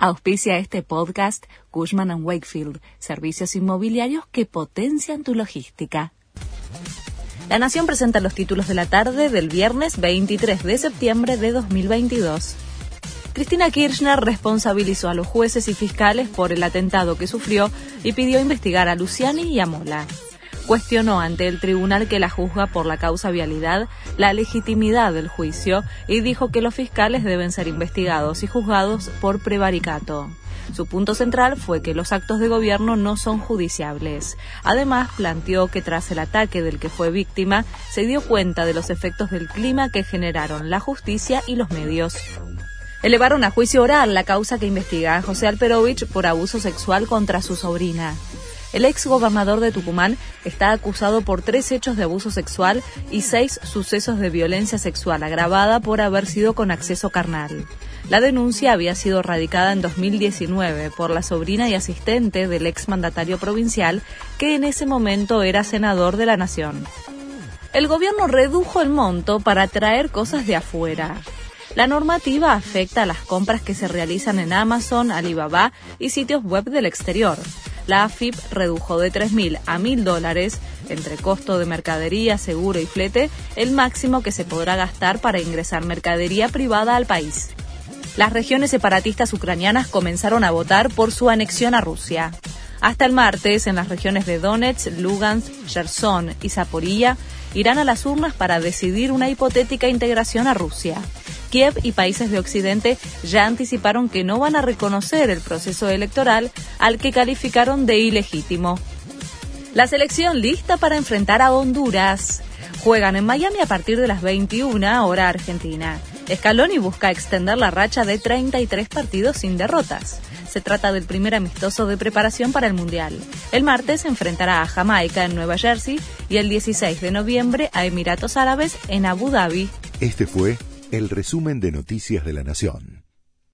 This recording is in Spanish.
Auspicia este podcast Cushman ⁇ Wakefield, servicios inmobiliarios que potencian tu logística. La Nación presenta los títulos de la tarde del viernes 23 de septiembre de 2022. Cristina Kirchner responsabilizó a los jueces y fiscales por el atentado que sufrió y pidió investigar a Luciani y a Mola cuestionó ante el tribunal que la juzga por la causa vialidad la legitimidad del juicio y dijo que los fiscales deben ser investigados y juzgados por prevaricato. Su punto central fue que los actos de gobierno no son judiciables. Además, planteó que tras el ataque del que fue víctima, se dio cuenta de los efectos del clima que generaron la justicia y los medios. Elevaron a juicio oral la causa que investiga a José Alperovich por abuso sexual contra su sobrina. El ex gobernador de Tucumán está acusado por tres hechos de abuso sexual y seis sucesos de violencia sexual agravada por haber sido con acceso carnal. La denuncia había sido radicada en 2019 por la sobrina y asistente del ex mandatario provincial, que en ese momento era senador de la Nación. El gobierno redujo el monto para traer cosas de afuera. La normativa afecta a las compras que se realizan en Amazon, Alibaba y sitios web del exterior la AFIP redujo de 3.000 a 1.000 dólares, entre costo de mercadería, seguro y flete, el máximo que se podrá gastar para ingresar mercadería privada al país. Las regiones separatistas ucranianas comenzaron a votar por su anexión a Rusia. Hasta el martes, en las regiones de Donetsk, Lugansk, Cherson y Zaporilla, irán a las urnas para decidir una hipotética integración a Rusia. Kiev y países de Occidente ya anticiparon que no van a reconocer el proceso electoral al que calificaron de ilegítimo. La selección lista para enfrentar a Honduras. Juegan en Miami a partir de las 21 hora argentina. Scaloni busca extender la racha de 33 partidos sin derrotas. Se trata del primer amistoso de preparación para el Mundial. El martes se enfrentará a Jamaica en Nueva Jersey y el 16 de noviembre a Emiratos Árabes en Abu Dhabi. Este fue el resumen de Noticias de la Nación.